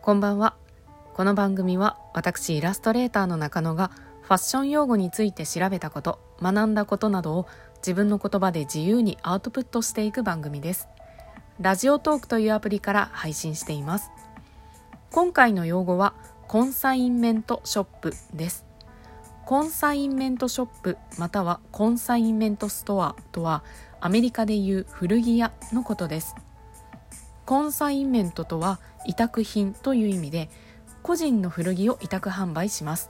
こんばんは。この番組は私イラストレーターの中野がファッション用語について調べたこと学んだことなどを自分の言葉で自由にアウトプットしていく番組です。ラジオトークというアプリから配信しています。今回の用語はコンサインメントショップです。コンサインメントショップまたはコンサインメントストアとはアメリカでいう古着屋のことです。コンサインメントとは委託品という意味で個人の古着を委託販売します。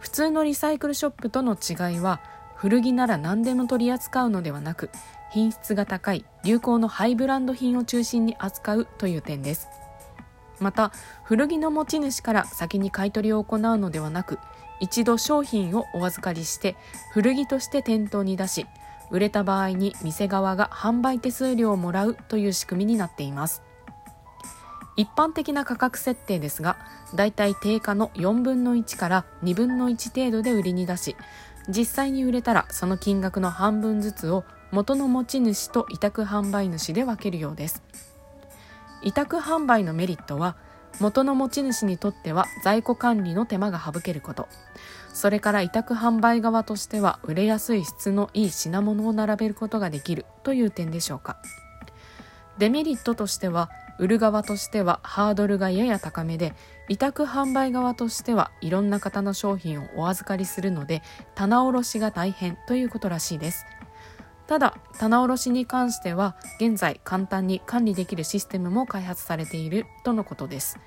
普通のリサイクルショップとの違いは古着なら何でも取り扱うのではなく品質が高い流行のハイブランド品を中心に扱うという点です。また古着の持ち主から先に買い取りを行うのではなく一度商品をお預かりして古着として店頭に出し売れた場合に店側が販売手数料をもらうという仕組みになっています。一般的な価格設定ですがだいたい定価の4分の1から2分の1程度で売りに出し実際に売れたらその金額の半分ずつを元の持ち主と委託販売主で分けるようです。委託販売のメリットは元の持ち主にとっては在庫管理の手間が省けること。それから委託販売側としては売れやすい質のいい品物を並べることができるという点でしょうか。デメリットとしては売る側としてはハードルがやや高めで委託販売側としてはいろんな方の商品をお預かりするので棚卸しが大変ということらしいです。ただ棚卸しに関しては現在簡単に管理できるシステムも開発されているとのことです。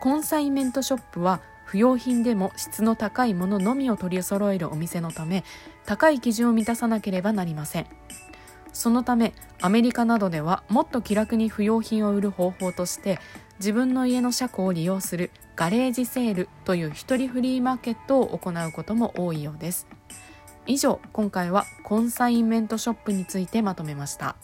コンサイメントショップは不用品でも質の高いもののみを取り揃えるお店のため高い基準を満たさなければなりません。そのためアメリカなどではもっと気楽に不用品を売る方法として自分の家の車庫を利用するガレージセールという一人フリーマーケットを行うことも多いようです。以上今回はコンサインメントショップについてまとめました。